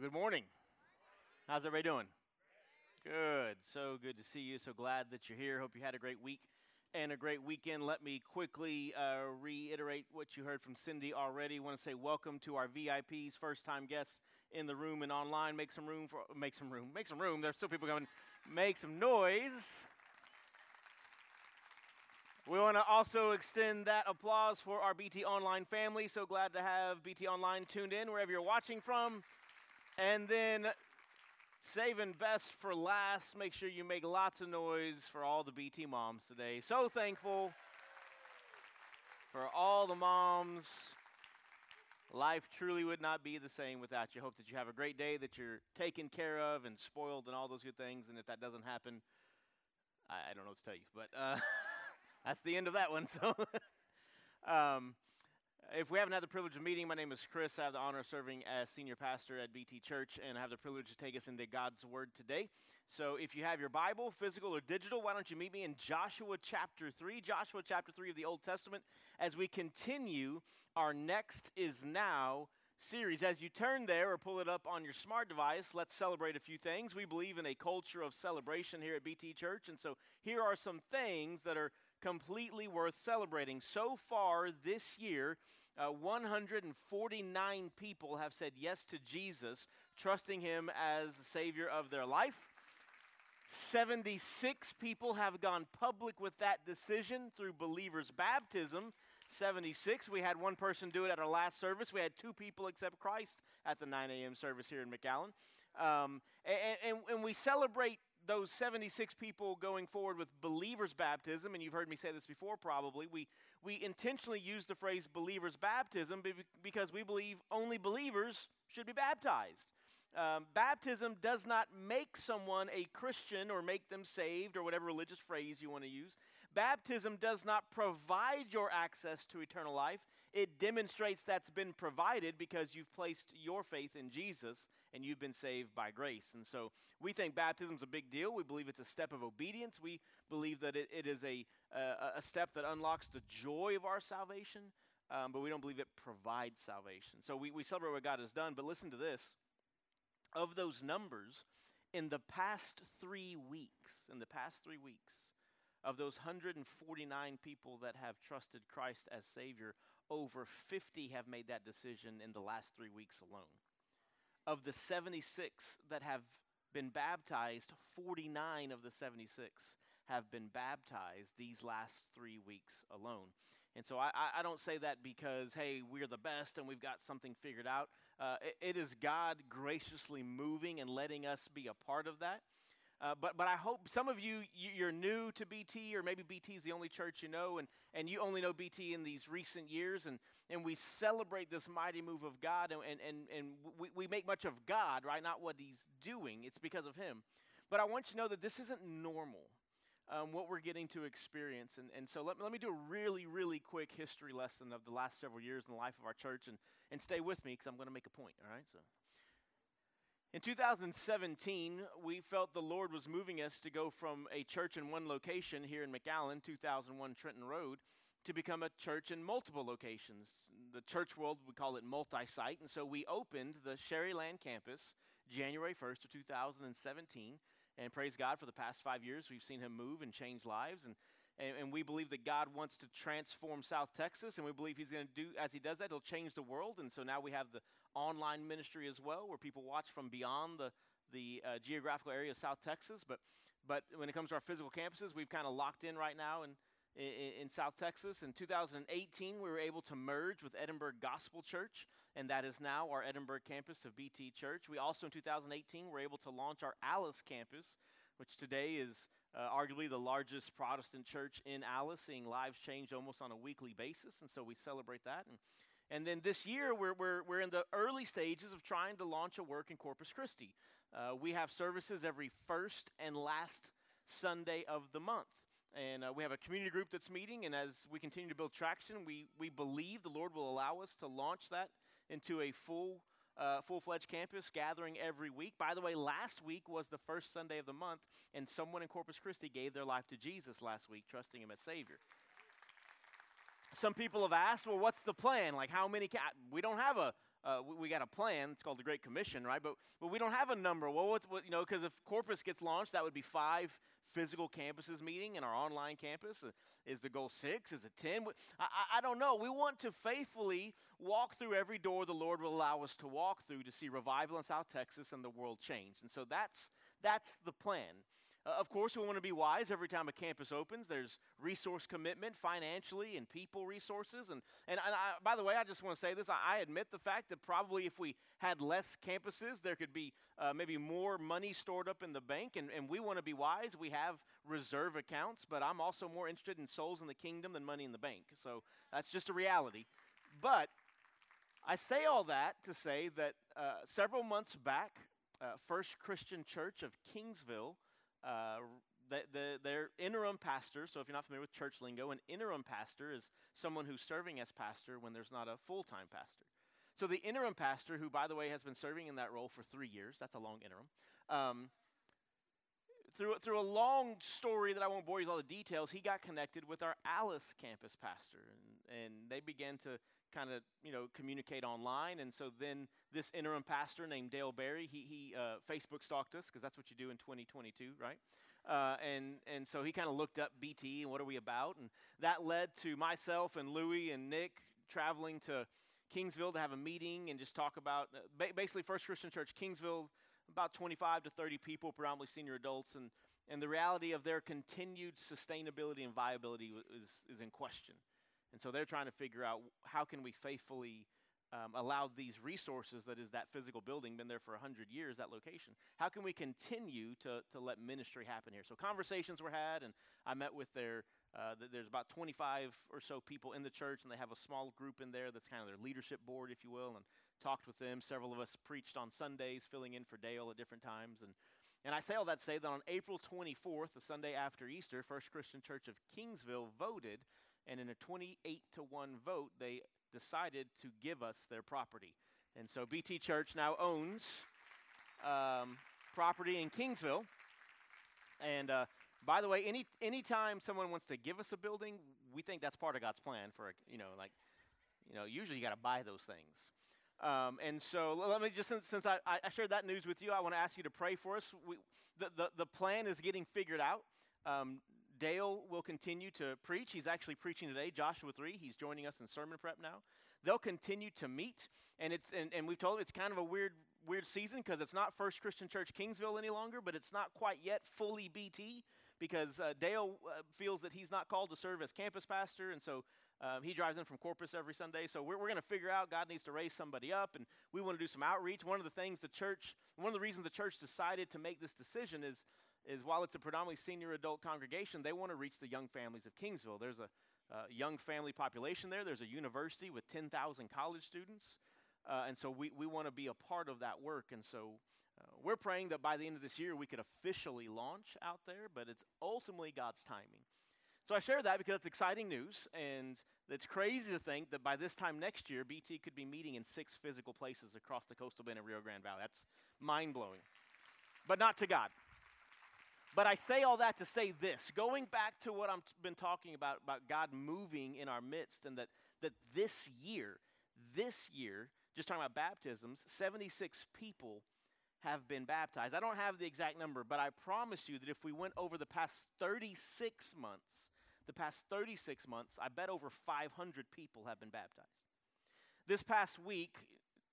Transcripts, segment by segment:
Good morning. How's everybody doing? Good. So good to see you. So glad that you're here. Hope you had a great week and a great weekend. Let me quickly uh, reiterate what you heard from Cindy already. Want to say welcome to our VIPs, first time guests in the room and online. Make some room for, make some room, make some room. There's still people coming. Make some noise. We want to also extend that applause for our BT Online family. So glad to have BT Online tuned in wherever you're watching from. And then saving best for last, make sure you make lots of noise for all the BT moms today. So thankful for all the moms. Life truly would not be the same without you. Hope that you have a great day, that you're taken care of and spoiled and all those good things. And if that doesn't happen, I, I don't know what to tell you. But uh, that's the end of that one. So. um, if we haven't had the privilege of meeting, my name is Chris. I have the honor of serving as senior pastor at BT Church, and I have the privilege to take us into God's Word today. So, if you have your Bible, physical or digital, why don't you meet me in Joshua chapter 3, Joshua chapter 3 of the Old Testament, as we continue our Next is Now series. As you turn there or pull it up on your smart device, let's celebrate a few things. We believe in a culture of celebration here at BT Church, and so here are some things that are completely worth celebrating. So far this year, uh, 149 people have said yes to Jesus, trusting him as the Savior of their life. 76 people have gone public with that decision through believers' baptism. 76. We had one person do it at our last service. We had two people accept Christ at the 9 a.m. service here in McAllen. Um, and, and, and we celebrate those 76 people going forward with believers' baptism, and you've heard me say this before probably, we, we intentionally use the phrase believers' baptism because we believe only believers should be baptized. Um, baptism does not make someone a Christian or make them saved or whatever religious phrase you want to use. Baptism does not provide your access to eternal life. It demonstrates that's been provided because you've placed your faith in Jesus and you've been saved by grace. And so we think baptism is a big deal. We believe it's a step of obedience. We believe that it, it is a, uh, a step that unlocks the joy of our salvation, um, but we don't believe it provides salvation. So we, we celebrate what God has done, but listen to this. Of those numbers, in the past three weeks, in the past three weeks, of those 149 people that have trusted Christ as Savior, over 50 have made that decision in the last three weeks alone. Of the 76 that have been baptized, 49 of the 76 have been baptized these last three weeks alone. And so I, I don't say that because, hey, we're the best and we've got something figured out. Uh, it, it is God graciously moving and letting us be a part of that. Uh, but, but I hope some of you, you're new to BT, or maybe BT is the only church you know, and, and you only know BT in these recent years, and, and we celebrate this mighty move of God, and, and, and we, we make much of God, right? Not what He's doing, it's because of Him. But I want you to know that this isn't normal. Um, what we're getting to experience. And, and so let, let me do a really, really quick history lesson of the last several years in the life of our church and, and stay with me because I'm going to make a point, all right? So in 2017, we felt the Lord was moving us to go from a church in one location here in McAllen, 2001 Trenton Road, to become a church in multiple locations. The church world would call it multi site, and so we opened the Sharyland campus January 1st of 2017. And praise God for the past five years, we've seen Him move and change lives. And and, and we believe that God wants to transform South Texas, and we believe He's going to do, as He does that, He'll change the world. And so now we have the online ministry as well, where people watch from beyond the, the uh, geographical area of South Texas. But, but when it comes to our physical campuses, we've kind of locked in right now in, in, in, South Texas. In 2018, we were able to merge with Edinburg Gospel Church, and that is now our Edinburg campus of BT Church. We also, in 2018, were able to launch our Alice campus, which today is uh, arguably the largest Protestant church in Alice, seeing lives change almost on a weekly basis, and so we celebrate that. And, and then this year, we're, we're, we're in the early stages of trying to launch a work in Corpus Christi. Uh, we have services every first and last Sunday of the month. And uh, we have a community group that's meeting, and as we continue to build traction, we, we believe the Lord will allow us to launch that into a full uh, full fledged campus gathering every week. By the way, last week was the first Sunday of the month, and someone in Corpus Christi gave their life to Jesus last week, trusting Him as Savior. Some people have asked, well, what's the plan? Like, how many? Ca-? We don't have a, uh, we, we, got a plan. It's called the Great Commission, right? But, but we don't have a number. Well, what's, what, you know, because if Corpus gets launched, that would be five physical campuses meeting and our online campus. Uh, is the goal six? Is it 10? I, I don't know. We want to faithfully walk through every door the Lord will allow us to walk through to see revival in South Texas and the world change. And so that's, that's the plan. Uh, of course, we want to be wise every time a campus opens. There's resource commitment financially and people resources. And, and, I, by the way, I just want to say this I, I, admit the fact that probably if we had less campuses, there could be uh, maybe more money stored up in the bank. And, and we want to be wise. We have reserve accounts, but I'm also more interested in souls in the kingdom than money in the bank. So that's just a reality. But I say all that to say that uh, several months back, uh, First Christian Church of Kingsville uh, the, the, their interim pastor, so if you're not familiar with church lingo, an interim pastor is someone who's serving as pastor when there's not a full time pastor. So the interim pastor, who, by the way, has been serving in that role for three years, that's a long interim, um, through, through a long story that I won't bore you with all the details, he got connected with our Alice campus pastor. And, and they began to kind of, you know, communicate online. And so then this interim pastor named Dale Berry, he, he uh, Facebook stalked us because that's what you do in 2022, right? Uh, and, and so he kind of looked up BT and what are we about. And that led to myself and Louie and Nick traveling to Kingsville to have a meeting and just talk about uh, ba- basically First Christian Church Kingsville, about 25 to 30 people, predominantly senior adults. And, and the reality of their continued sustainability and viability is, is in question. And so they're trying to figure out how can we faithfully um, allow these resources that is that physical building been there for 100 years that location? How can we continue to, to let ministry happen here? So conversations were had and i met with their uh, there's about 25 or so people in the church and they have a small group in there that's kind of their leadership board if you will and talked with them. Several of us preached on sundays filling in for dale at different times and and I say all that to say that on April 24th, the Sunday after Easter, First Christian Church of Kingsville voted and in a 28 to 1 vote, they decided to give us their property. And so BT Church now owns um, property in Kingsville. And uh, by the way, any anytime someone wants to give us a building, we think that's part of God's plan for you know like you know usually you got to buy those things. Um, and so let me just since, since I, I, shared that news with you, I want to ask you to pray for us. We, the, the, the plan is getting figured out. Um, Dale will continue to preach. He's actually preaching today, Joshua 3. He's joining us in sermon prep now. They'll continue to meet, and it's and, and we've told them it's kind of a weird weird season because it's not First Christian Church Kingsville any longer, but it's not quite yet fully BT because uh, Dale uh, feels that he's not called to serve as campus pastor, and so um, he drives in from Corpus every Sunday. So we're, we're going to figure out God needs to raise somebody up, and we want to do some outreach. One of the things the church, one of the reasons the church decided to make this decision is is while it's a predominantly senior adult congregation, they want to reach the young families of Kingsville. There's a uh, young family population there. There's a university with 10,000 college students. Uh, and so we, we want to be a part of that work. And so uh, we're praying that by the end of this year we could officially launch out there, but it's ultimately God's timing. So I share that because it's exciting news, and it's crazy to think that by this time next year, BT could be meeting in six physical places across the coastal bend of Rio Grande Valley. That's mind blowing. But not to God. But I say all that to say this going back to what I've been talking about, about God moving in our midst, and that, that this year, this year, just talking about baptisms, 76 people have been baptized. I don't have the exact number, but I promise you that if we went over the past 36 months, the past 36 months, I bet over 500 people have been baptized. This past week,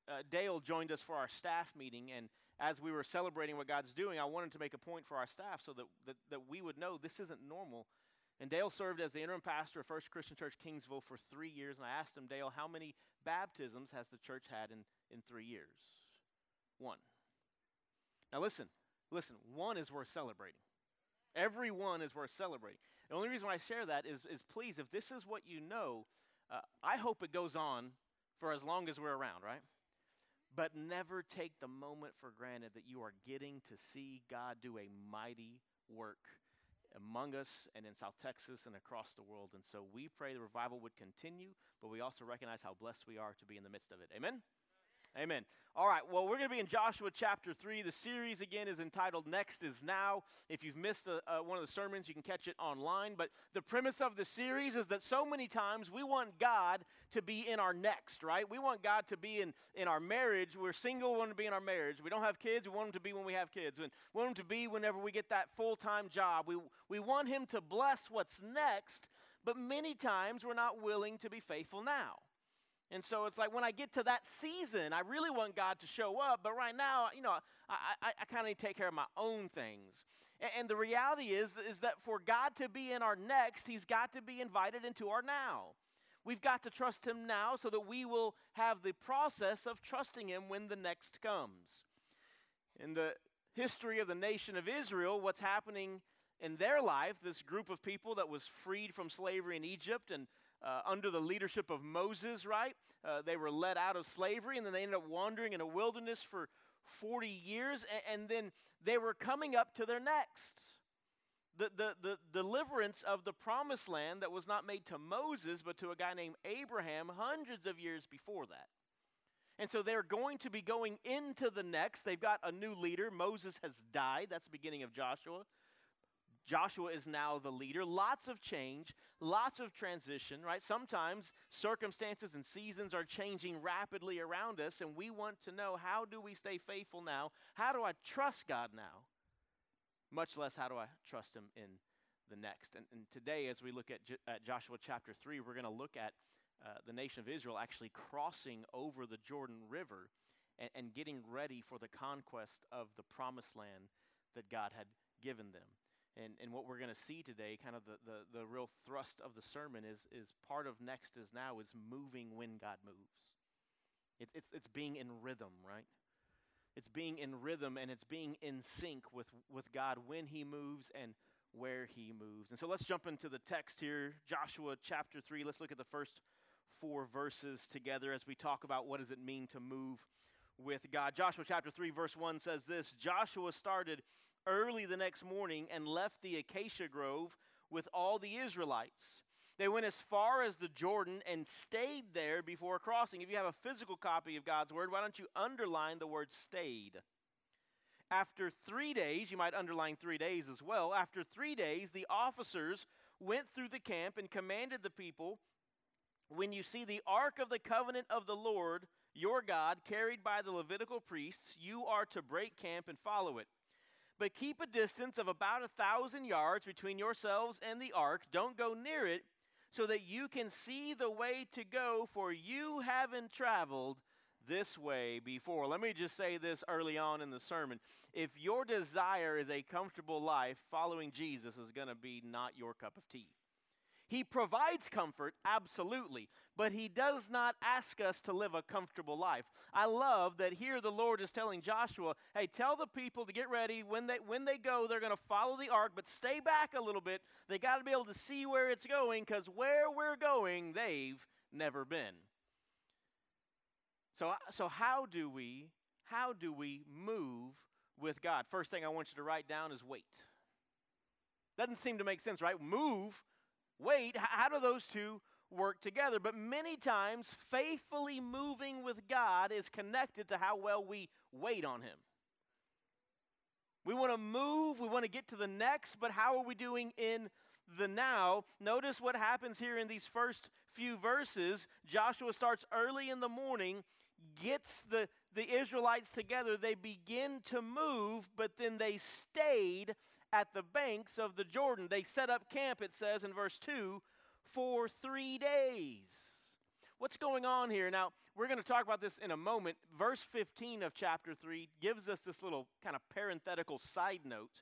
uh, Dale joined us for our staff meeting, and as we were celebrating what God's doing, I wanted to make a point for our staff so that, that, that we would know this isn't normal. And Dale served as the interim pastor of First Christian Church Kingsville for three years. And I asked him, Dale, how many baptisms has the church had in, in three years? One. Now listen, listen, one is worth celebrating. Every one is worth celebrating. The only reason why I share that is, is please, if this is what you know, uh, I hope it goes on for as long as we're around, right? But never take the moment for granted that you are getting to see God do a mighty work among us and in South Texas and across the world. And so we pray the revival would continue, but we also recognize how blessed we are to be in the midst of it. Amen? Amen. All right, well, we're going to be in Joshua chapter 3. The series, again, is entitled Next is Now. If you've missed a, uh, one of the sermons, you can catch it online. But the premise of the series is that so many times we want God to be in our next, right? We want God to be in, in our marriage. We're single, we want to be in our marriage. We don't have kids, we want Him to be when we have kids. We want Him to be whenever we get that full time job. We, we want Him to bless what's next, but many times we're not willing to be faithful now. And so it's like when I get to that season, I really want God to show up, but right now, you know, I, I, I kind of need to take care of my own things. And, and the reality is, is that for God to be in our next, He's got to be invited into our now. We've got to trust Him now so that we will have the process of trusting Him when the next comes. In the history of the nation of Israel, what's happening in their life, this group of people that was freed from slavery in Egypt and uh, under the leadership of Moses, right? Uh, they were led out of slavery and then they ended up wandering in a wilderness for 40 years and, and then they were coming up to their next. The, the, the deliverance of the promised land that was not made to Moses, but to a guy named Abraham hundreds of years before that. And so they're going to be going into the next. They've got a new leader. Moses has died. That's the beginning of Joshua. Joshua is now the leader. Lots of change, lots of transition, right? Sometimes circumstances and seasons are changing rapidly around us, and we want to know how do we stay faithful now? How do I trust God now? Much less, how do I trust Him in the next? And, and today, as we look at, J- at Joshua chapter 3, we're going to look at uh, the nation of Israel actually crossing over the Jordan River and, and getting ready for the conquest of the promised land that God had given them. And, and what we're going to see today, kind of the, the, the real thrust of the sermon, is, is part of Next is Now is moving when God moves. It, it's, it's being in rhythm, right? It's being in rhythm and it's being in sync with, with God when He moves and where He moves. And so let's jump into the text here, Joshua chapter 3. Let's look at the first four verses together as we talk about what does it mean to move with God. Joshua chapter 3, verse 1 says this Joshua started early the next morning and left the acacia grove with all the Israelites. They went as far as the Jordan and stayed there before crossing. If you have a physical copy of God's word, why don't you underline the word stayed? After three days, you might underline three days as well. After three days, the officers went through the camp and commanded the people when you see the ark of the covenant of the Lord your God carried by the Levitical priests, you are to break camp and follow it. But keep a distance of about a thousand yards between yourselves and the ark. Don't go near it, so that you can see the way to go, for you haven't traveled this way before. Let me just say this early on in the sermon. If your desire is a comfortable life, following Jesus is going to be not your cup of tea. He provides comfort, absolutely, but He does not ask us to live a comfortable life. I love that here the Lord is telling Joshua, hey, tell the people to get ready. When they, when they go, they're going to follow the ark, but stay back a little bit. They got to be able to see where it's going because where we're going, they've never been. So, so how do we how do we move with God? First thing I want you to write down is wait. Doesn't seem to make sense, right? Move wait, how do those two work together? But many times, faithfully moving with God is connected to how well we wait on Him. We want to move, we want to get to the next, but how are we doing in the now? Notice what happens here in these first few verses. Joshua starts early in the morning, gets the, the Israelites together. They begin to move, but then they stayed at the banks of the Jordan. They set up camp, it says in verse 2, for three days. What's going on here? Now, we're going to talk about this in a moment. Verse 15 of chapter 3 gives us this little kind of parenthetical side note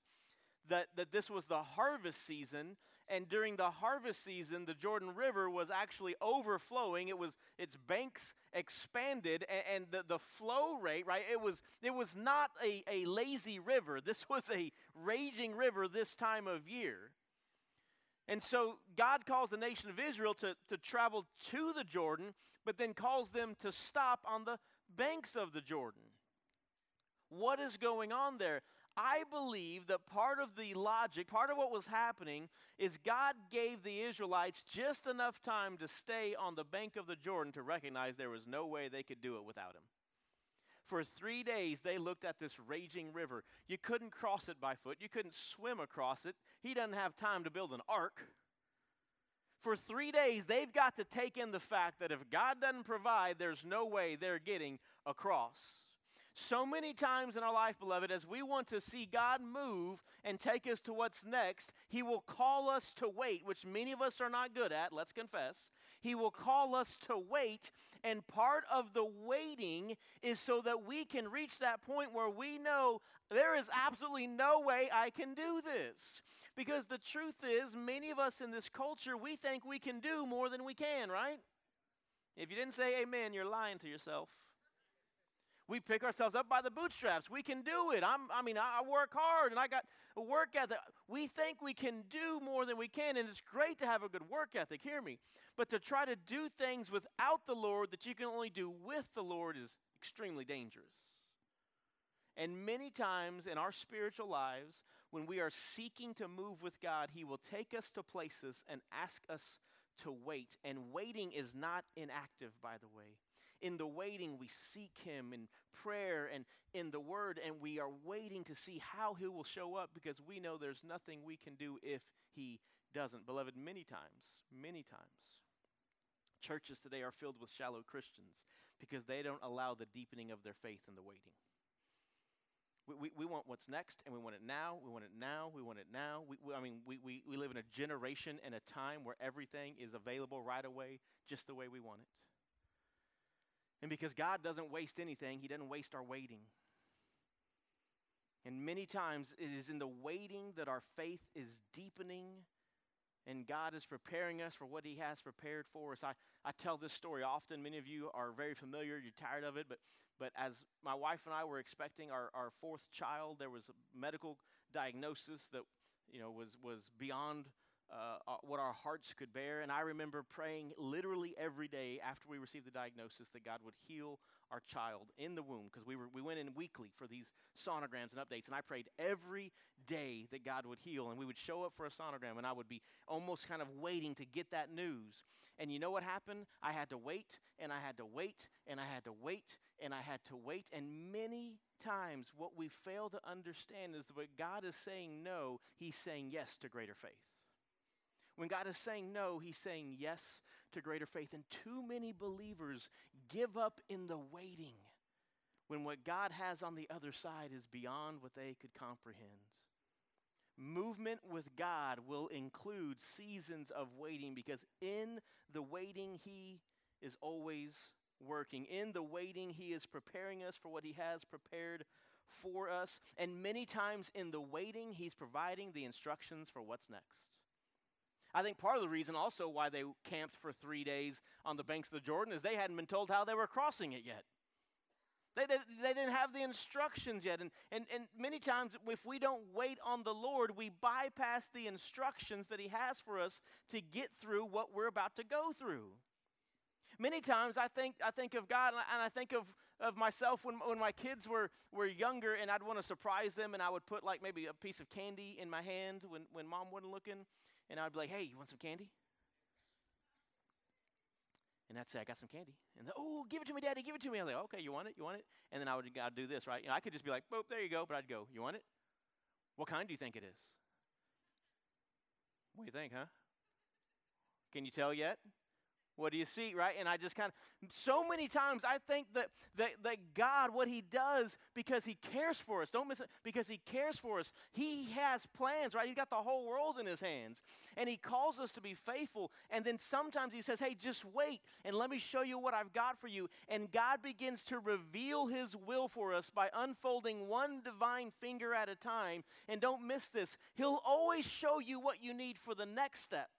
that, that this was the harvest season and during the harvest season the jordan river was actually overflowing. It was its banks expanded and, and the, the flow rate right it was it was not a, a lazy river. This was a raging river this time of year. And so god calls the nation of israel to, to travel to the jordan but then calls them to stop on the banks of the jordan. What is going on there I believe that part of the logic, part of what was happening, is God gave the Israelites just enough time to stay on the bank of the Jordan to recognize there was no way they could do it without him. For three days, they looked at this raging river. You couldn't cross it by foot, you couldn't swim across it. He doesn't have time to build an ark. For three days, they've got to take in the fact that if God doesn't provide, there's no way they're getting across. So many times in our life, beloved, as we want to see God move and take us to what's next, He will call us to wait, which many of us are not good at, let's confess. He will call us to wait, and part of the waiting is so that we can reach that point where we know there is absolutely no way I can do this. Because the truth is, many of us in this culture, we think we can do more than we can, right? If you didn't say amen, you're lying to yourself. We pick ourselves up by the bootstraps. We can do it. I'm, I mean, I work hard and I got a work ethic. We think we can do more than we can, and it's great to have a good work ethic, hear me. But to try to do things without the Lord that you can only do with the Lord is extremely dangerous. And many times in our spiritual lives, when we are seeking to move with God, He will take us to places and ask us to wait. And waiting is not inactive, by the way. In the waiting, we seek Him in prayer and in the Word, and we are waiting to see how He will show up because we know there's nothing we can do if He doesn't. Beloved, many times, many times, churches today are filled with shallow Christians because they don't allow the deepening of their faith in the waiting. We, we, we, want what's next, and we want it now. We want it now. We want it now. We, we, I mean, we, we, we live in a generation and a time where everything is available right away, just the way we want it. And because God doesn't waste anything, He doesn't waste our waiting. And many times it is in the waiting that our faith is deepening and God is preparing us for what He has prepared for us. I, I tell this story often. Many of you are very familiar, you're tired of it, but, but as my wife and I were expecting our, our fourth child, there was a medical diagnosis that you know, was, was beyond uh, uh, what our hearts could bear. And I remember praying literally every day after we received the diagnosis that God would heal our child in the womb because we, were, we went in weekly for these sonograms and updates. And I prayed every day that God would heal. And we would show up for a sonogram and I would be almost kind of waiting to get that news. And you know what happened? I had to wait and I had to wait and I had to wait and I had to wait. And many times, what we fail to understand is that God is saying no, He's saying yes to greater faith. When God is saying no, He's saying yes to greater faith. And too many believers give up in the waiting when what God has on the other side is beyond what they could comprehend. Movement with God will include seasons of waiting because in the waiting, He is always working. In the waiting, He is preparing us for what He has prepared for us. And many times in the waiting, He's providing the instructions for what's next. I think part of the reason also why they camped for three days on the banks of the Jordan is they hadn't been told how they were crossing it yet. They, they, they, didn't have the instructions yet. And, and, and many times, if we don't wait on the Lord, we bypass the instructions that He has for us to get through what we're about to go through. Many times I think, I think of God and I think of, of myself when, when my kids were, were younger and I'd want to surprise them and I would put like maybe a piece of candy in my hand when, when mom wasn't looking and I'd be like, hey, you want some candy? And I'd say, I got some candy. And oh, give it to me, Daddy, give it to me. I was like, okay, you want it? You want it? And then I would I'd do this, right? You know, I could just be like, boop, there you go. But I'd go, you want it? What kind do you think it is? What do you think, huh? Can you tell yet? What do you see, right? And I just kind of, so many times I think that, that, that God, what He does because He cares for us, don't miss it, because He cares for us, He has plans, right? He's got the whole world in His hands. And He calls us to be faithful. And then sometimes He says, hey, just wait and let me show you what I've got for you. And God begins to reveal His will for us by unfolding one divine finger at a time. And don't miss this, He'll always show you what you need for the next step.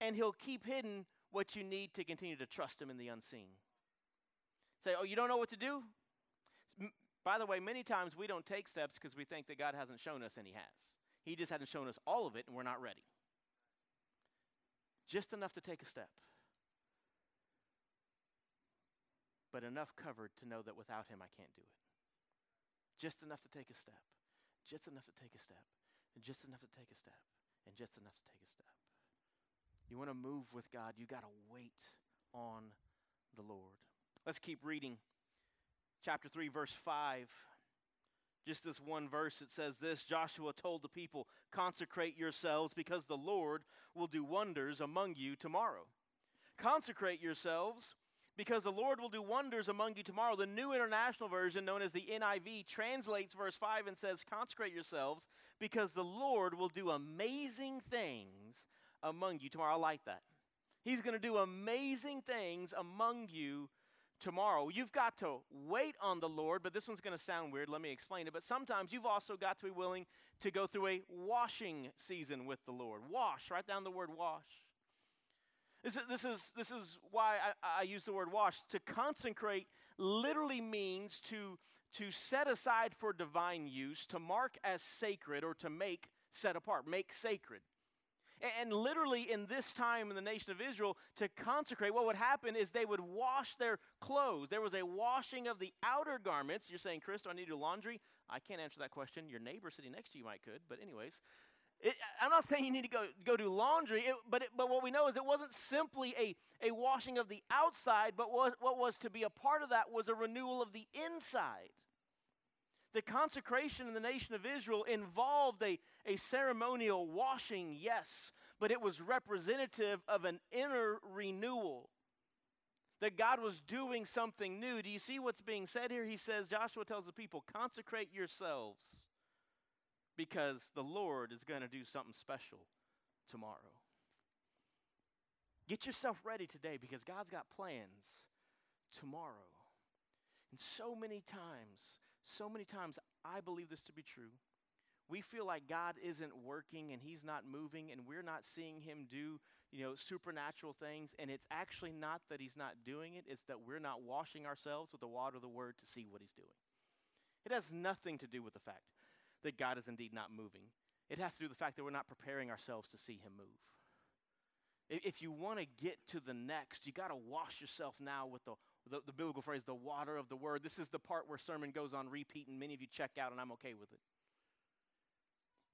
And He'll keep hidden what you need to continue to trust Him in the unseen. Say, oh, you don't know what to do? By the way, many times we don't take steps because we think that God hasn't shown us, and He has. He just hasn't shown us all of it, and we're not ready. Just enough to take a step, but enough covered to know that without Him I can't do it. Just enough to take a step, just enough to take a step, and just enough to take a step, and just enough to take a step. You want to move with God, you got to wait on the Lord. Let's keep reading chapter 3, verse 5. Just this one verse, it says this Joshua told the people, Consecrate yourselves because the Lord will do wonders among you tomorrow. Consecrate yourselves because the Lord will do wonders among you tomorrow. The New International Version, known as the NIV, translates verse 5 and says, Consecrate yourselves because the Lord will do amazing things among you tomorrow. I like that. He's going to do amazing things among you tomorrow. You've got to wait on the Lord, but this one's going to sound weird. Let me explain it. But sometimes you've also got to be willing to go through a washing season with the Lord. Wash, write down the word wash. This is, this is, this is why I, I use the word wash. To consecrate literally means to, to set aside for divine use, to mark as sacred, or to make set apart, make sacred. And literally, in this time in the nation of Israel, to consecrate, what would happen is they would wash their clothes. There was a washing of the outer garments. You're saying, Chris, do I need to do laundry? I can't answer that question. Your neighbor sitting next to you might could, but anyways. It, I'm not saying you need to go, go do laundry, it, but, it, but what we know is it wasn't simply a, a washing of the outside, but what, what was to be a part of that was a renewal of the inside. The consecration in the nation of Israel involved a, a ceremonial washing, yes, but it was representative of an inner renewal. That God was doing something new. Do you see what's being said here? He says, Joshua tells the people, consecrate yourselves because the Lord is going to do something special tomorrow. Get yourself ready today because God's got plans tomorrow. And so many times, so many times, I believe this to be true. We feel like God isn't working and He's not moving and we're not seeing Him do, you know, supernatural things. And it's actually not that He's not doing it, it's that we're not washing ourselves with the water of the Word to see what He's doing. It has nothing to do with the fact that God is indeed not moving. It has to do with the fact that we're not preparing ourselves to see Him move. If you want to get to the next, you got to wash yourself now with the, the, the, biblical phrase, the water of the word. This is the part where sermon goes on repeat, and many of you check out, and I'm okay with it.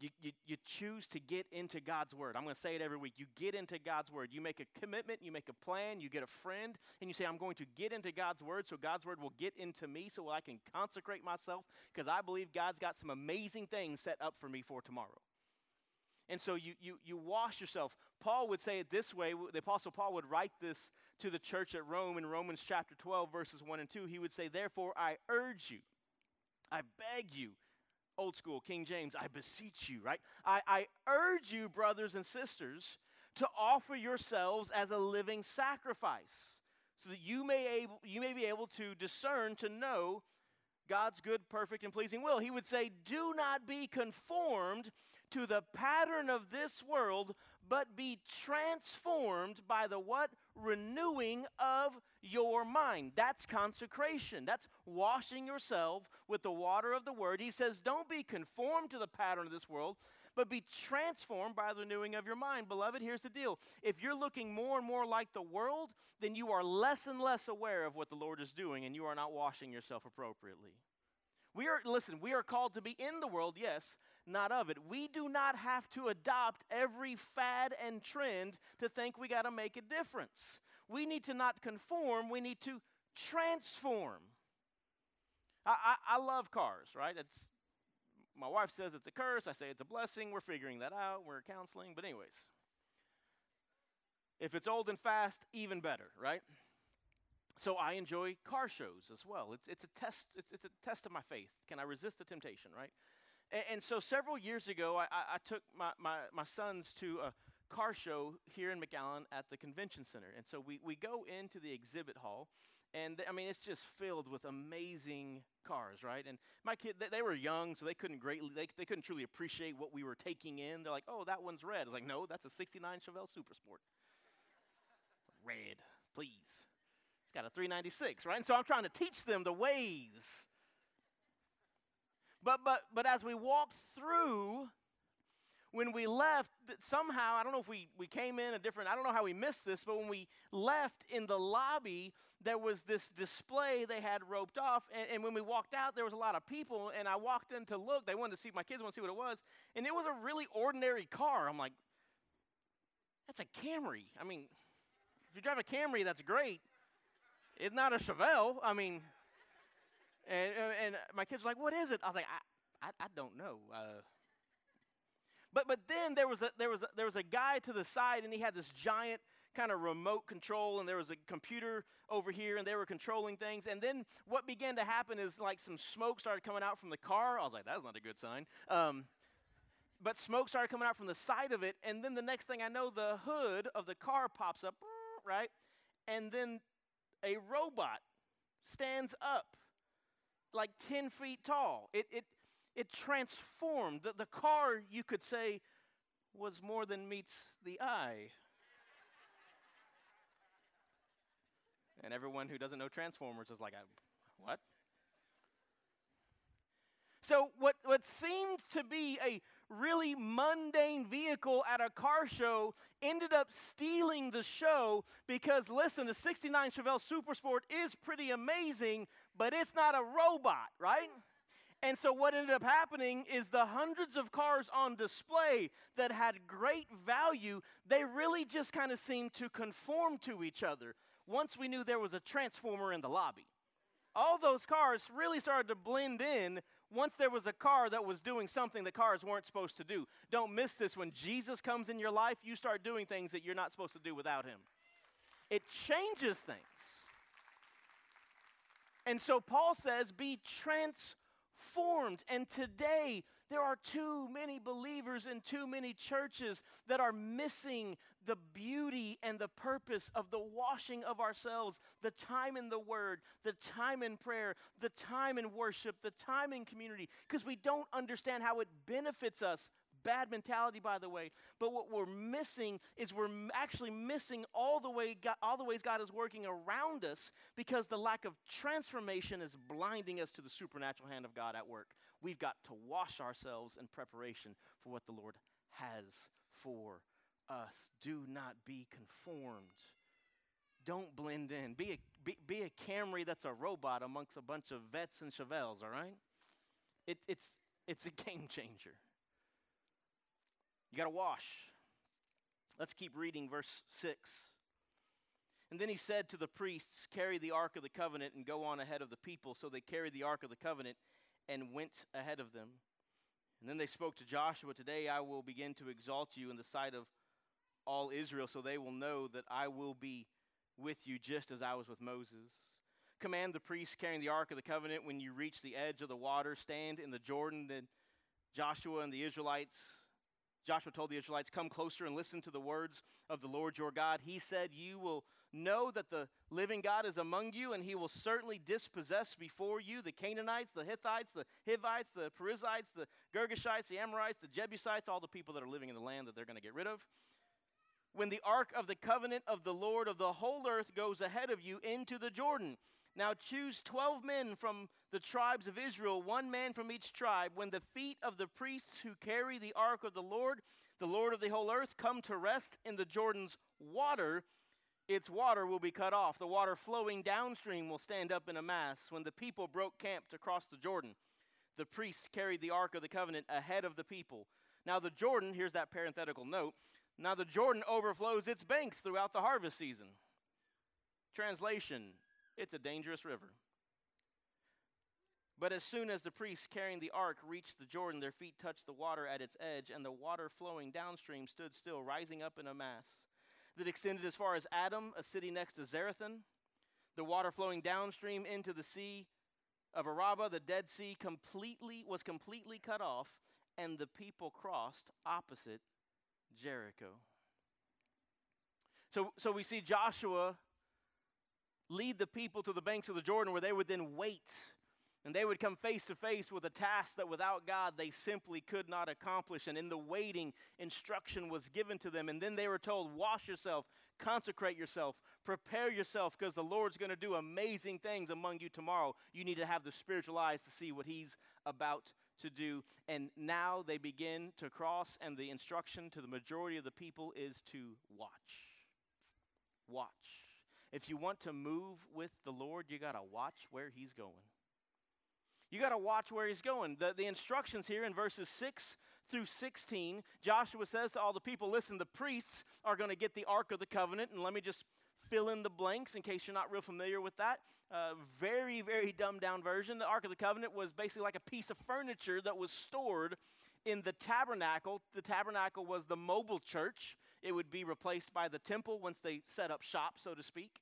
You, you, you choose to get into God's Word. I'm going to say it every week. You get into God's Word. You make a commitment, you make a plan, you get a friend, and you say, I'm going to get into God's Word so God's Word will get into me so I can consecrate myself because I believe God's got some amazing things set up for me for tomorrow. And so you, you, you wash yourself. Paul would say it this way. The Apostle Paul would write this to the church at Rome in Romans chapter 12, verses 1 and 2. He would say, Therefore, I urge you, I beg you, old school, King James, I beseech you, right? I, I urge you, brothers and sisters, to offer yourselves as a living sacrifice so that you may, able, you may be able to discern, to know God's good, perfect, and pleasing will. He would say, Do not be conformed to the pattern of this world, but be transformed by the what? Renewing of your mind. That's consecration. That's washing yourself with the water of the word. He says, don't be conformed to the pattern of this world, but be transformed by the renewing of your mind. Beloved, here's the deal. If you're looking more and more like the world, then you are less and less aware of what the Lord is doing and you are not washing yourself appropriately. We are, listen, we are called to be in the world, yes, not of it. We do not have to adopt every fad and trend to think we got to make a difference. We need to not conform, we need to transform. I, I, I love cars, right? It's, my wife says it's a curse. I say it's a blessing. We're figuring that out. We're counseling. But, anyways, if it's old and fast, even better, right? So I enjoy car shows as well. It's, it's, a test, it's, it's a test of my faith. Can I resist the temptation, right? And, and so several years ago, I, I, I took my, my, my sons to a car show here in McAllen at the convention center. And so we, we go into the exhibit hall, and I mean, it's just filled with amazing cars, right? And my kid, they, they, were young, so they couldn't greatly, they, they couldn't truly appreciate what we were taking in. They're like, oh, that one's red. I was like, no, that's a 69 Chevelle Supersport. red, please. It's got a 396, right? And so I'm trying to teach them the ways. But but but as we walked through, when we left, somehow, I don't know if we, we came in a different, I don't know how we missed this, but when we left in the lobby, there was this display they had roped off. And, and when we walked out, there was a lot of people. And I walked in to look. They wanted to see, my kids wanted to see what it was. And it was a really ordinary car. I'm like, that's a Camry. I mean, if you drive a Camry, that's great. It's not a Chevelle. I mean, And, and my kids were like, what is it? I was like, I, I, I don't know. Uh, but, but then there was, a, there, was a, there was a guy to the side, and he had this giant kind of remote control, and there was a computer over here, and they were controlling things. And then what began to happen is like some smoke started coming out from the car. I was like, that's not a good sign. Um, but smoke started coming out from the side of it, and then the next thing I know, the hood of the car pops up, right? And then a robot stands up like 10 feet tall. It, it, it transformed. The, the car, you could say, was more than meets the eye. and everyone who doesn't know Transformers is like, what? So, what, what seemed to be a really mundane vehicle at a car show ended up stealing the show because, listen, the 69 Chevelle Supersport is pretty amazing, but it's not a robot, right? And so, what ended up happening is the hundreds of cars on display that had great value, they really just kind of seemed to conform to each other once we knew there was a transformer in the lobby. All those cars really started to blend in once there was a car that was doing something the cars weren't supposed to do. Don't miss this. When Jesus comes in your life, you start doing things that you're not supposed to do without him. It changes things. And so Paul says, be transformed. And today, there are too many believers in too many churches that are missing the beauty and the purpose of the washing of ourselves, the time in the Word, the time in prayer, the time in worship, the time in community, because we don't understand how it benefits us. Bad mentality by the way. But what we're missing is we're actually missing all the way god, all the ways god is working around us because the lack of transformation is blinding us to the supernatural hand of god at work We've got to wash ourselves in preparation for what the Lord has for us. Do not be conformed. Don't blend in. Be a, be, be a Camry that's a robot amongst a bunch of Vettes and Chevelles, all right? It, it's, it's a game changer. You got to wash. Let's keep reading verse 6. And then he said to the priests, Carry the ark of the covenant and go on ahead of the people. So they carried the ark of the covenant and went ahead of them. And then they spoke to Joshua, Today I will begin to exalt you in the sight of all Israel, so they will know that I will be with you just as I was with Moses. Command the priests carrying the Ark of the Covenant when you reach the edge of the water, stand in the Jordan. Then Joshua and the Israelites, Joshua told the Israelites, Come closer and listen to the words of the Lord your God. He said, You will Know that the living God is among you, and he will certainly dispossess before you the Canaanites, the Hittites, the Hivites, the Perizzites, the Girgashites, the Amorites, the Jebusites, all the people that are living in the land that they're going to get rid of. When the ark of the covenant of the Lord of the whole earth goes ahead of you into the Jordan, now choose 12 men from the tribes of Israel, one man from each tribe. When the feet of the priests who carry the ark of the Lord, the Lord of the whole earth, come to rest in the Jordan's water, its water will be cut off. The water flowing downstream will stand up in a mass. When the people broke camp to cross the Jordan, the priests carried the Ark of the Covenant ahead of the people. Now, the Jordan, here's that parenthetical note now the Jordan overflows its banks throughout the harvest season. Translation It's a dangerous river. But as soon as the priests carrying the ark reached the Jordan, their feet touched the water at its edge, and the water flowing downstream stood still, rising up in a mass that extended as far as Adam, a city next to Zarethan, the water flowing downstream into the sea of Arabah, the Dead Sea completely was completely cut off, and the people crossed opposite Jericho. So, so we see Joshua lead the people to the banks of the Jordan where they would then wait and they would come face to face with a task that without God they simply could not accomplish. And in the waiting, instruction was given to them. And then they were told, Wash yourself, consecrate yourself, prepare yourself, because the Lord's going to do amazing things among you tomorrow. You need to have the spiritual eyes to see what He's about to do. And now they begin to cross, and the instruction to the majority of the people is to watch. Watch. If you want to move with the Lord, you got to watch where He's going. You got to watch where he's going. The, the instructions here in verses 6 through 16, Joshua says to all the people, listen, the priests are going to get the Ark of the Covenant. And let me just fill in the blanks in case you're not real familiar with that. Uh, very, very dumbed down version. The Ark of the Covenant was basically like a piece of furniture that was stored in the tabernacle. The tabernacle was the mobile church, it would be replaced by the temple once they set up shop, so to speak.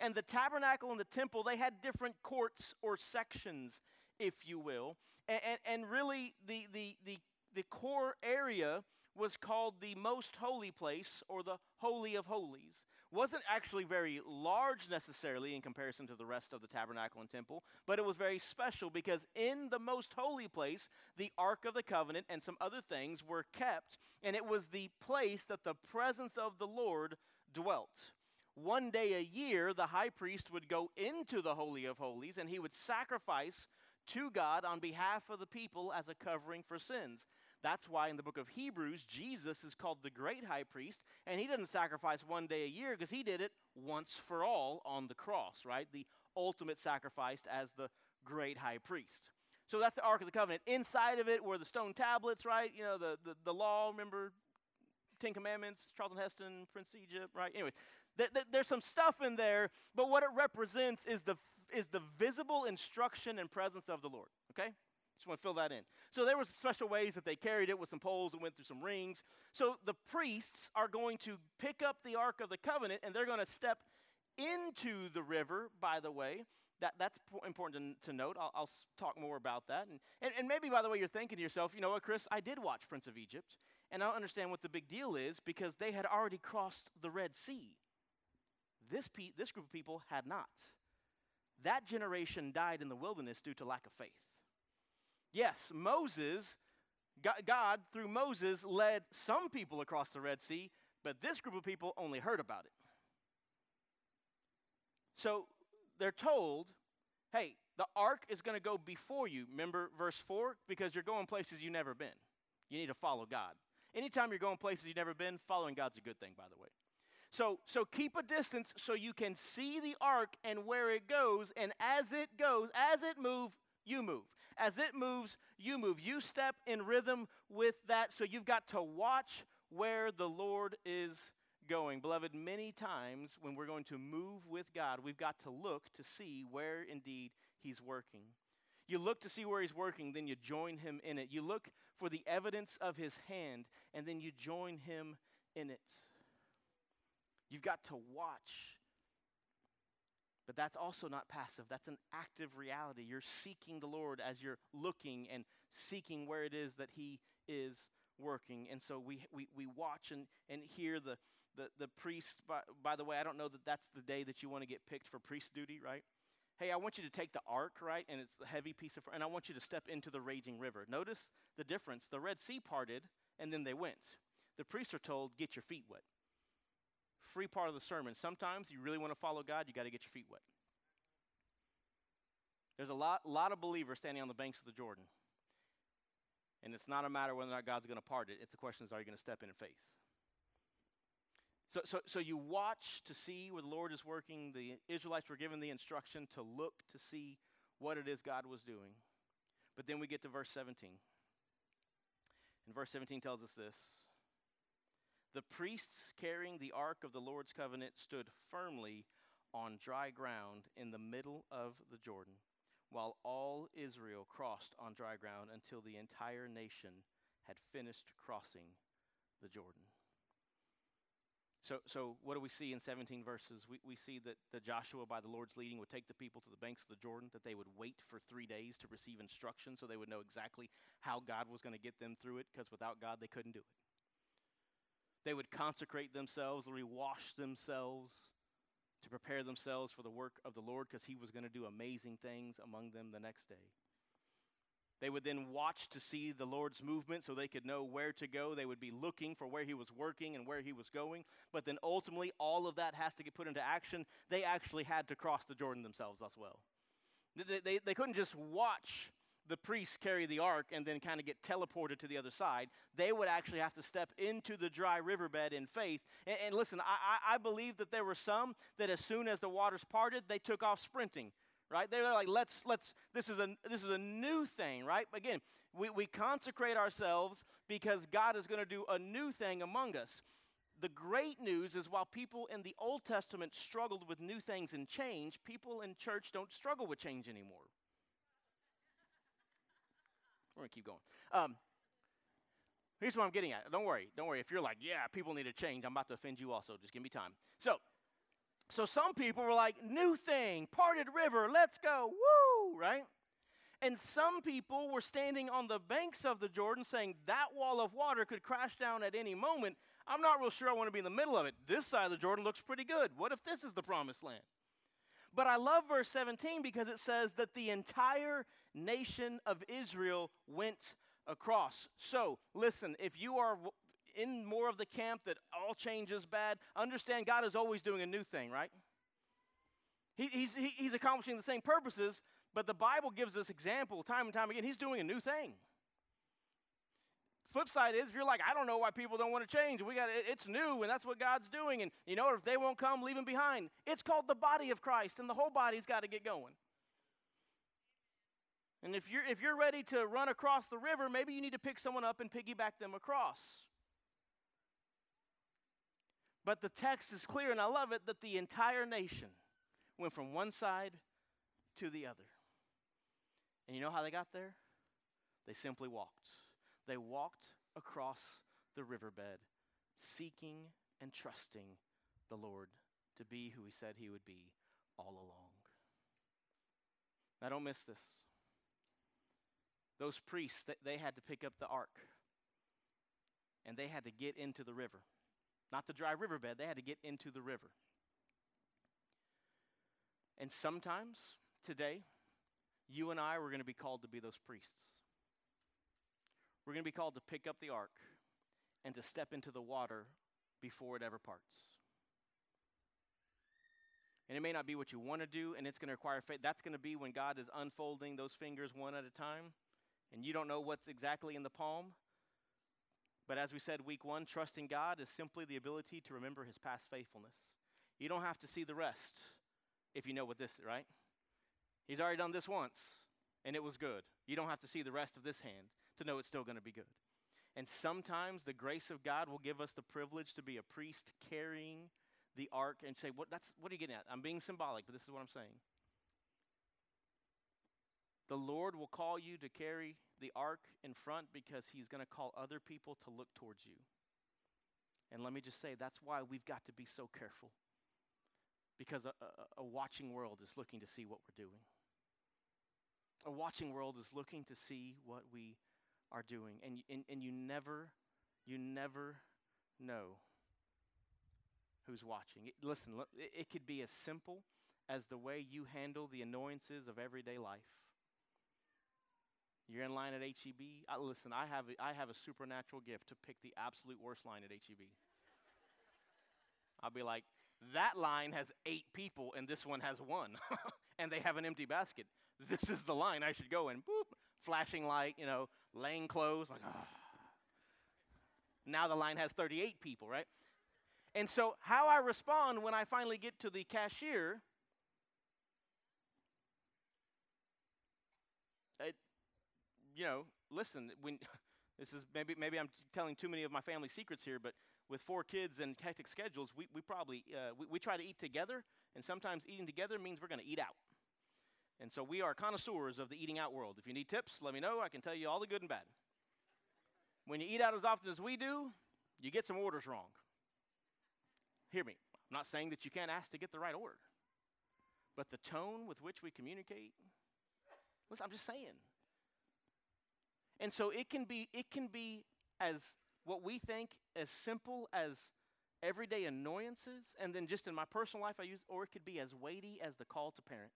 And the tabernacle and the temple, they had different courts or sections, if you will. And, and, and really, the, the, the, the core area was called the most holy place or the Holy of Holies. Wasn't actually very large necessarily in comparison to the rest of the tabernacle and temple, but it was very special because in the most holy place, the Ark of the Covenant and some other things were kept, and it was the place that the presence of the Lord dwelt. One day a year, the high priest would go into the Holy of Holies and he would sacrifice to God on behalf of the people as a covering for sins. That's why in the book of Hebrews, Jesus is called the great high priest, and he doesn't sacrifice one day a year because he did it once for all on the cross, right? The ultimate sacrifice as the great high priest. So that's the Ark of the Covenant. Inside of it were the stone tablets, right? You know, the, the, the law, remember, Ten Commandments, Charlton Heston, Prince Egypt, right? Anyway, th- th- there's some stuff in there, but what it represents is the, is the visible instruction and presence of the Lord, okay? Just want to fill that in. So there was special ways that they carried it with some poles and went through some rings. So the priests are going to pick up the Ark of the Covenant and they're going to step into the river, by the way. That, that's important to, to note. I'll, I'll, talk more about that. And, and, and maybe, by the way, you're thinking to yourself, you know what, Chris, I did watch Prince of Egypt, and I don't understand what the big deal is because they had already crossed the Red Sea. This, pe- this group of people had not. That generation died in the wilderness due to lack of faith. Yes, Moses, God, through Moses, led some people across the Red Sea, but this group of people only heard about it. So they're told, hey, the ark is going to go before you. Remember verse 4? Because you're going places you've never been. You need to follow God. Anytime you're going places you've never been, following God's a good thing, by the way. So, so keep a distance so you can see the ark and where it goes. And as it goes, as it moves, you move. As it moves, you move. You step in rhythm with that. So you've got to watch where the Lord is going. Beloved, many times when we're going to move with God, we've got to look to see where indeed He's working. You look to see where He's working, then you join Him in it. You look for the evidence of His hand, and then you join Him in it. You've got to watch but that's also not passive. That's an active reality. You're seeking the Lord as you're looking and seeking where it is that He is working. And so we, we, we watch and, and hear the, the, the priest. By, by the way, I don't know that that's the day that you want to get picked for priest duty, right? Hey, I want you to take the ark, right? And it's the heavy piece of, and I want you to step into the raging river. Notice the difference. The Red Sea parted, and then they went. The priests are told, get your feet wet free part of the sermon. Sometimes you really want to follow God, you got to get your feet wet. There's a lot, lot of believers standing on the banks of the Jordan. And it's not a matter whether or not God's going to part it. It's the question is, are you going to step in in faith? So, so, so you watch to see where the Lord is working. The Israelites were given the instruction to look to see what it is God was doing. But then we get to verse 17. And verse 17 tells us this the priests carrying the ark of the Lord's covenant stood firmly on dry ground in the middle of the Jordan, while all Israel crossed on dry ground until the entire nation had finished crossing the Jordan. So, so what do we see in 17 verses? We, we see that the Joshua, by the Lord's leading, would take the people to the banks of the Jordan, that they would wait for three days to receive instruction so they would know exactly how God was going to get them through it, because without God, they couldn't do it. They would consecrate themselves, rewash themselves to prepare themselves for the work of the Lord because he was going to do amazing things among them the next day. They would then watch to see the Lord's movement so they could know where to go. They would be looking for where he was working and where he was going. But then ultimately, all of that has to get put into action. They actually had to cross the Jordan themselves as well. They, they, they couldn't just watch the priests carry the ark and then kind of get teleported to the other side. They would actually have to step into the dry riverbed in faith. And, and listen, I, I believe that there were some that as soon as the waters parted, they took off sprinting. Right? They were like, let's, let's, this is a, this is a new thing, right? Again, we, we consecrate ourselves because God is going to do a new thing among us The great news is while people in the Old Testament struggled with new things and change, people in church don't struggle with change anymore. We're going to keep going. Um, here's what I'm getting at. Don't worry. Don't worry. If you're like, yeah, people need to change, I'm about to offend you also. Just give me time. So, so some people were like, new thing, parted river, let's go, woo, right? And some people were standing on the banks of the Jordan saying that wall of water could crash down at any moment. I'm not real sure I want to be in the middle of it. This side of the Jordan looks pretty good. What if this is the promised land? But I love verse 17 because it says that the entire nation of Israel went across. So, listen, if you are in more of the camp that all change is bad, understand God is always doing a new thing, right? He, he's, he, he's accomplishing the same purposes, but the Bible gives us example time and time again. He's doing a new thing. Flip side is, if you're like, I don't know why people don't want to change. We got it, it's new, and that's what God's doing. And you know, if they won't come, leave them behind. It's called the body of Christ, and the whole body's got to get going. And if you're if you're ready to run across the river, maybe you need to pick someone up and piggyback them across. But the text is clear, and I love it, that the entire nation went from one side to the other. And you know how they got there? They simply walked. They walked across the riverbed, seeking and trusting the Lord to be who He said He would be all along. Now, don't miss this. Those priests, they had to pick up the ark, and they had to get into the river. Not the dry riverbed, they had to get into the river. And sometimes today, you and I were going to be called to be those priests. We're going to be called to pick up the ark and to step into the water before it ever parts. And it may not be what you want to do, and it's going to require faith. That's going to be when God is unfolding those fingers one at a time, and you don't know what's exactly in the palm. But as we said week one, trusting God is simply the ability to remember his past faithfulness. You don't have to see the rest if you know what this is, right? He's already done this once, and it was good. You don't have to see the rest of this hand to know it's still going to be good. And sometimes the grace of God will give us the privilege to be a priest carrying the ark and say, what, that's, what are you getting at? I'm being symbolic, but this is what I'm saying. The Lord will call you to carry the ark in front because he's going to call other people to look towards you. And let me just say, that's why we've got to be so careful. Because a, a, a watching world is looking to see what we're doing. A watching world is looking to see what we are doing. And, and, and you never, you never know who's watching. It, listen, it, it could be as simple as the way you handle the annoyances of everyday life. You're in line at HEB. I, listen, I have, a, I have a supernatural gift to pick the absolute worst line at HEB. I'll be like, that line has eight people and this one has one, and they have an empty basket. This is the line I should go in. Boop, flashing light, you know, laying clothes. Like, ah. Now the line has 38 people, right? And so, how I respond when I finally get to the cashier, it, you know, listen, when this is maybe maybe I'm telling too many of my family secrets here, but with four kids and hectic schedules, we, we probably uh, we, we try to eat together, and sometimes eating together means we're going to eat out. And so we are connoisseurs of the eating out world. If you need tips, let me know. I can tell you all the good and bad. When you eat out as often as we do, you get some orders wrong. Hear me. I'm not saying that you can't ask to get the right order, but the tone with which we communicate, listen, I'm just saying. And so it can be it can be as what we think as simple as everyday annoyances and then just in my personal life I use or it could be as weighty as the call to parent.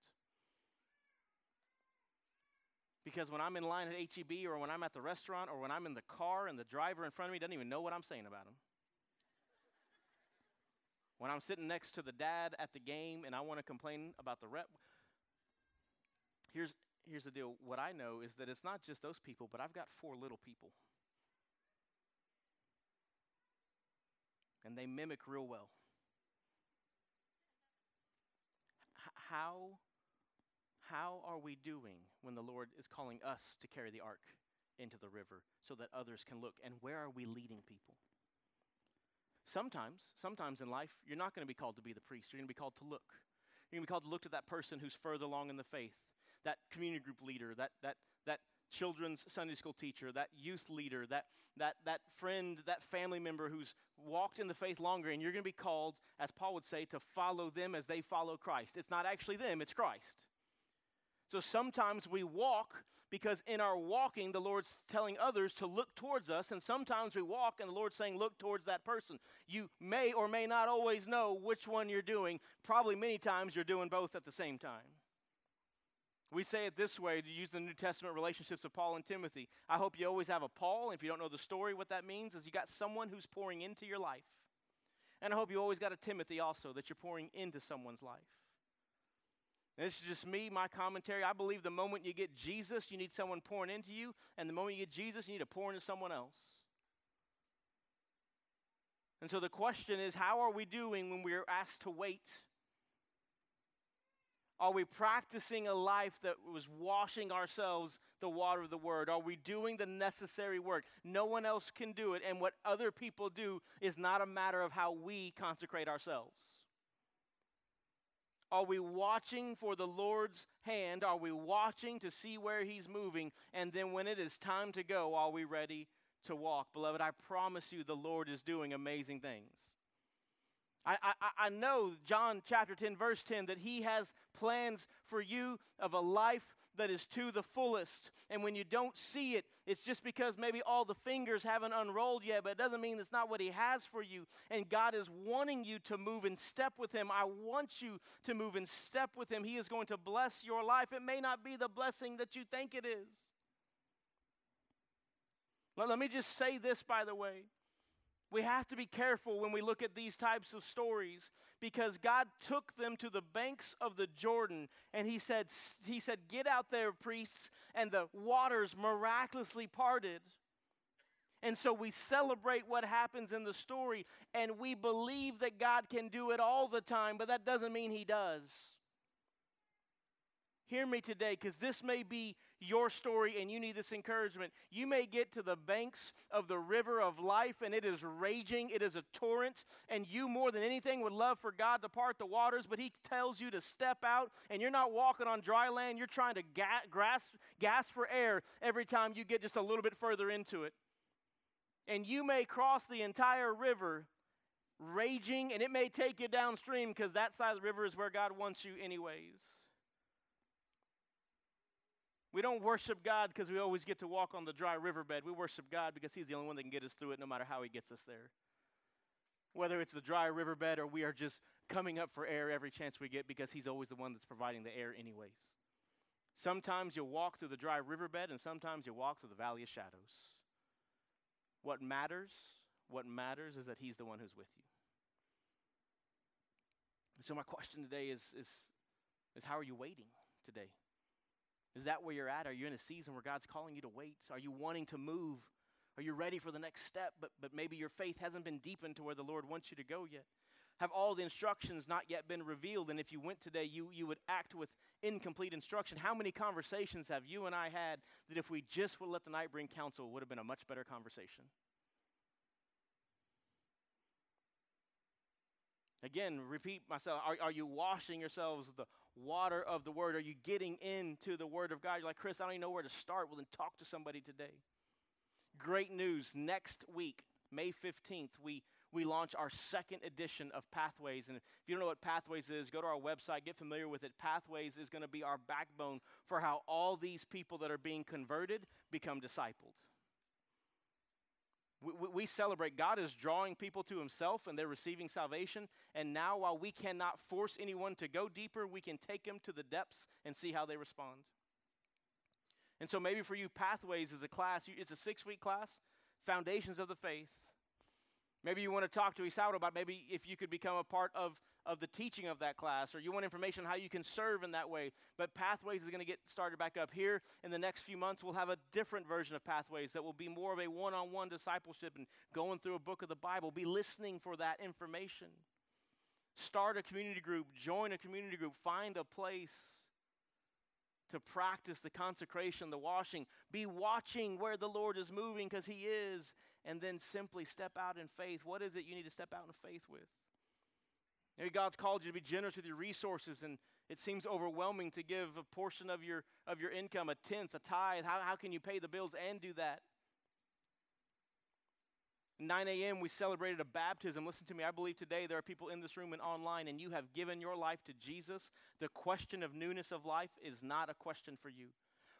Because when I'm in line at HEB or when I'm at the restaurant or when I'm in the car and the driver in front of me doesn't even know what I'm saying about him. when I'm sitting next to the dad at the game and I want to complain about the rep. Here's, here's the deal. What I know is that it's not just those people, but I've got four little people. And they mimic real well. H- how how are we doing when the Lord is calling us to carry the ark into the river so that others can look? And where are we leading people? Sometimes, sometimes in life, you're not going to be called to be the priest. You're going to be called to look. You're going to be called to look to that person who's further along in the faith, that community group leader, that, that, that children's Sunday school teacher, that youth leader, that, that, that friend, that family member who's walked in the faith longer, and you're going to be called, as Paul would say, to follow them as they follow Christ. It's not actually them, it's Christ. So sometimes we walk because in our walking, the Lord's telling others to look towards us, and sometimes we walk and the Lord's saying, Look towards that person. You may or may not always know which one you're doing. Probably many times you're doing both at the same time. We say it this way to use the New Testament relationships of Paul and Timothy. I hope you always have a Paul. If you don't know the story, what that means is you got someone who's pouring into your life. And I hope you always got a Timothy also that you're pouring into someone's life. This is just me, my commentary. I believe the moment you get Jesus, you need someone pouring into you. And the moment you get Jesus, you need to pour into someone else. And so the question is how are we doing when we're asked to wait? Are we practicing a life that was washing ourselves the water of the word? Are we doing the necessary work? No one else can do it, and what other people do is not a matter of how we consecrate ourselves. Are we watching for the Lord's hand? Are we watching to see where He's moving? And then when it is time to go, are we ready to walk? Beloved, I promise you the Lord is doing amazing things. I, I, I know, John chapter 10, verse 10, that He has plans for you of a life that is to the fullest. And when you don't see it, it's just because maybe all the fingers haven't unrolled yet, but it doesn't mean it's not what He has for you. And God is wanting you to move in step with Him. I want you to move in step with Him. He is going to bless your life. It may not be the blessing that you think it is. Let, me just say this, by the way. We have to be careful when we look at these types of stories because God took them to the banks of the Jordan and he said he said get out there priests and the waters miraculously parted. And so we celebrate what happens in the story and we believe that God can do it all the time, but that doesn't mean he does. Hear me today because this may be your story and you need this encouragement. You may get to the banks of the river of life and it is raging, it is a torrent, and you more than anything would love for God to part the waters, but He tells you to step out and you're not walking on dry land. You're trying to ga- grasp, gasp for air every time you get just a little bit further into it. And you may cross the entire river raging, and it may take you downstream because that side of the river is where God wants you, anyways. We don't worship God because we always get to walk on the dry riverbed. We worship God because He's the only one that can get us through it no matter how He gets us there. Whether it's the dry riverbed or we are just coming up for air every chance we get because He's always the one that's providing the air, anyways. Sometimes you'll walk through the dry riverbed and sometimes you'll walk through the valley of shadows. What matters, what matters is that He's the one who's with you. So, my question today is, is, is how are you waiting today? Is that where you're at? Are you in a season where God's calling you to wait? Are you wanting to move? Are you ready for the next step, but, but maybe your faith hasn't been deepened to where the Lord wants you to go yet? Have all the instructions not yet been revealed? And if you went today, you, you would act with incomplete instruction. How many conversations have you and I had that if we just would let the night bring counsel, would have been a much better conversation? Again, repeat myself. Are, are you washing yourselves with the water of the word? Are you getting into the word of God? You're like, Chris, I don't even know where to start. Well, then talk to somebody today. Great news. Next week, May 15th, we, we launch our second edition of Pathways. And if you don't know what Pathways is, go to our website, get familiar with it. Pathways is going to be our backbone for how all these people that are being converted become discipled. We, we, celebrate God is drawing people to Himself and they're receiving salvation. And now, while we cannot force anyone to go deeper, we can take them to the depths and see how they respond. And so, maybe for you, Pathways is a class, it's a six week class, Foundations of the Faith. Maybe you want to talk to Isauro about maybe if you could become a part of of the teaching of that class, or you want information on how you can serve in that way. But Pathways is going to get started back up here. In the next few months, we'll have a different version of Pathways that will be more of a one on one discipleship and going through a book of the Bible. Be listening for that information. Start a community group, join a community group, find a place to practice the consecration, the washing. Be watching where the Lord is moving because He is. And then simply step out in faith. What is it you need to step out in faith with? Maybe God's called you to be generous with your resources, and it seems overwhelming to give a portion of your, of your income, a tenth, a tithe. How, how can you pay the bills and do that? 9 a.m., we celebrated a baptism. Listen to me, I believe today there are people in this room and online, and you have given your life to Jesus. The question of newness of life is not a question for you.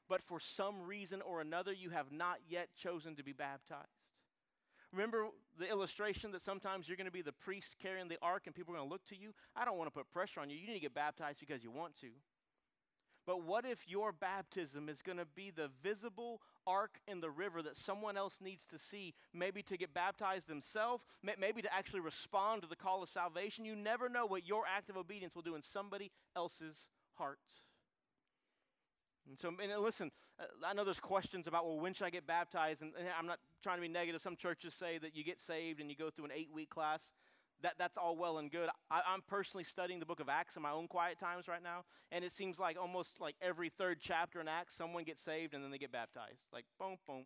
But for some reason or another, you have not yet chosen to be baptized. Remember the illustration that sometimes you're going to be the priest carrying the ark and people are going to look to you? I don't want to put pressure on you. You need to get baptized because you want to. But what if your baptism is going to be the visible ark in the river that someone else needs to see, maybe to get baptized themselves, maybe to actually respond to the call of salvation? You never know what your act of obedience will do in somebody else's heart. And so, and listen, uh, I know there's questions about, well, when should I get baptized? And, and I'm not trying to be negative. Some churches say that you get saved and you go through an eight week class that, that's all well and good. I, am personally studying the book of Acts in my own quiet times right now, and it seems like almost like every third chapter in Acts, someone gets saved and then they get baptized. Like, boom, boom.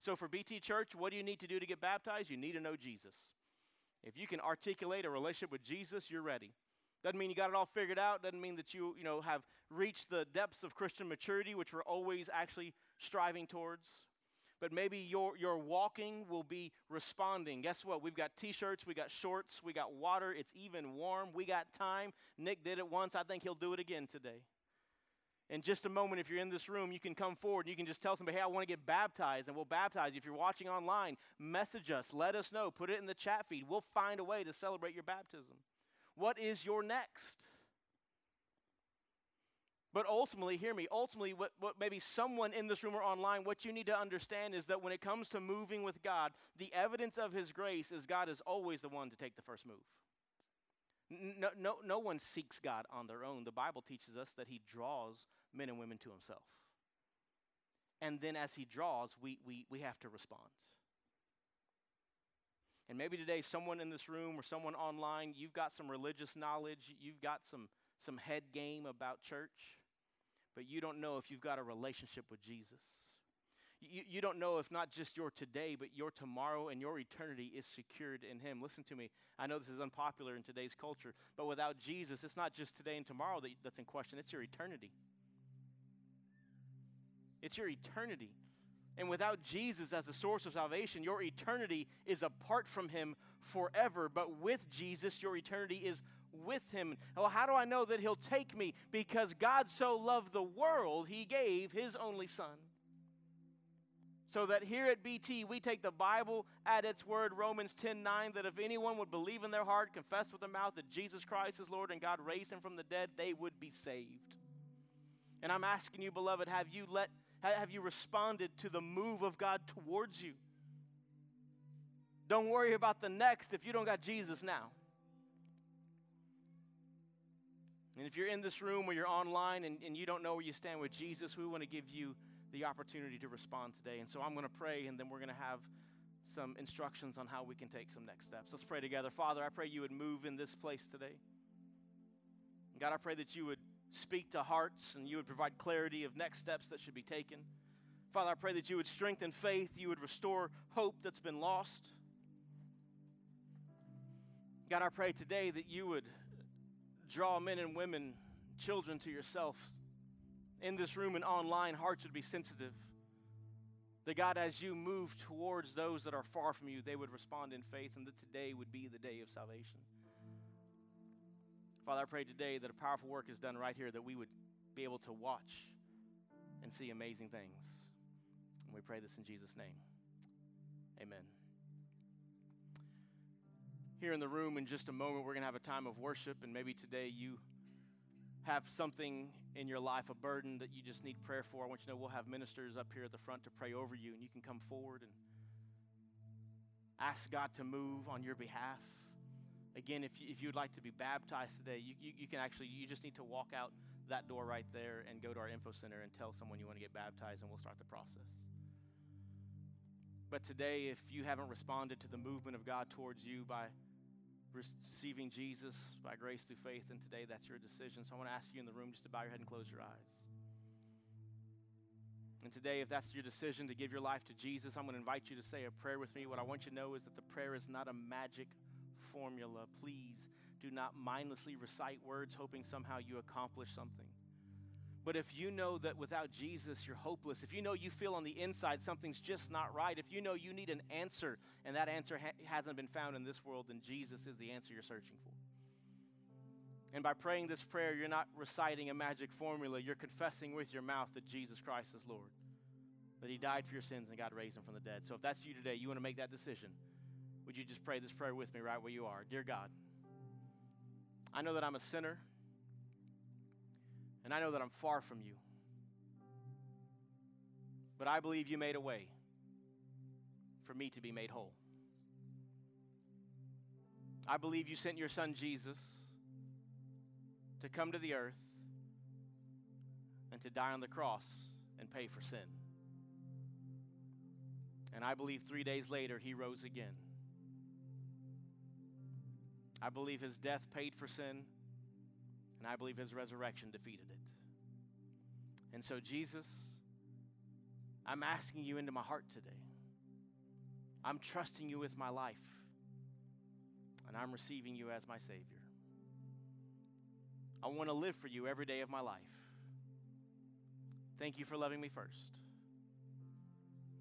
So for BT Church, what do you need to do to get baptized? You need to know Jesus. If you can articulate a relationship with Jesus, you're ready. Doesn't mean you got it all figured out. Doesn't mean that you, you know, have reached the depths of Christian maturity, which we're always actually striving towards but maybe your, your walking will be responding. Guess what? We've got t shirts, we got shorts, we got water. It's even warm. We got time. Nick did it once. I think he'll do it again today. In just a moment, if you're in this room, you can come forward and you can just tell somebody, hey, I want to get baptized, and we'll baptize you. If you're watching online, message us, let us know, put it in the chat feed. We'll find a way to celebrate your baptism. What is your next? But ultimately, hear me, ultimately, what, what maybe someone in this room or online, what you need to understand is that when it comes to moving with God, the evidence of His grace is God is always the one to take the first move. No, no, no one seeks God on their own. The Bible teaches us that He draws men and women to Himself. And then as He draws, we, we, we have to respond. And maybe today, someone in this room or someone online, you've got some religious knowledge, you've got some, some head game about church but you don't know if you've got a relationship with Jesus. You, you don't know if not just your today, but your tomorrow and your eternity is secured in Him. Listen to me. I know this is unpopular in today's culture, but without Jesus, it's not just today and tomorrow that, that's in question, it's your eternity. It's your eternity. And without Jesus as the source of salvation, your eternity is apart from Him forever. But with Jesus, your eternity is with him. Well, how do I know that he'll take me? Because God so loved the world, he gave his only son. So that here at BT, we take the Bible at its word, Romans 10 9, that if anyone would believe in their heart, confess with their mouth that Jesus Christ is Lord and God raised him from the dead, they would be saved. And I'm asking you, beloved, have you let have you responded to the move of God towards you? Don't worry about the next if you don't got Jesus now. And if you're in this room or you're online and, and you don't know where you stand with Jesus, we want to give you the opportunity to respond today. And so I'm going to pray, and then we're going to have some instructions on how we can take some next steps. Let's pray together. Father, I pray you would move in this place today. God, I pray that you would speak to hearts and you would provide clarity of next steps that should be taken. Father, I pray that you would strengthen faith, you would restore hope that's been lost. God, I pray today that you would draw men and women, children to yourself. In this room and online, hearts would be sensitive. That God, as you move towards those that are far from you, they would respond in faith, and that today would be the day of salvation. Father, I pray today that a powerful work is done right here, that we would be able to watch and see amazing things. And we pray this in Jesus' name. Amen here in the room in just a moment. We're going to have a time of worship, and maybe today you have something in your life, a burden that you just need prayer for. I want you to know we'll have ministers up here at the front to pray over you, and you can come forward and ask God to move on your behalf. Again, if, you, if you'd like to be baptized today, you, you, you can actually, you just need to walk out that door right there and go to our info center and tell someone you want to get baptized, and we'll start the process. But today, if you haven't responded to the movement of God towards you by receiving Jesus by grace through faith, and today that's your decision. So I want to ask you in the room just to bow your head and close your eyes. And today, if that's your decision to give your life to Jesus, I'm going to invite you to say a prayer with me. What I want you to know is that the prayer is not a magic formula. Please do not mindlessly recite words hoping somehow you accomplish something. But if you know that without Jesus you're hopeless, if you know you feel on the inside something's just not right, if you know you need an answer and that answer ha- hasn't been found in this world, then Jesus is the answer you're searching for. And by praying this prayer, you're not reciting a magic formula. You're confessing with your mouth that Jesus Christ is Lord, that He died for your sins and God raised Him from the dead. So if that's you today, you want to make that decision, would you just pray this prayer with me right where you are? Dear God, I know that I'm a sinner, and I know that I'm far from you. But I believe you made a way for me to be made whole. I believe you sent your son Jesus to come to the earth and to die on the cross and pay for sin. And I believe three days later he rose again. I believe his death paid for sin, and I believe his resurrection defeated it. And so, Jesus, I'm asking you into my heart today. I'm trusting you with my life, and I'm receiving you as my Savior. I want to live for you every day of my life. Thank you for loving me first.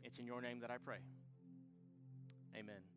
It's in your name that I pray. Amen.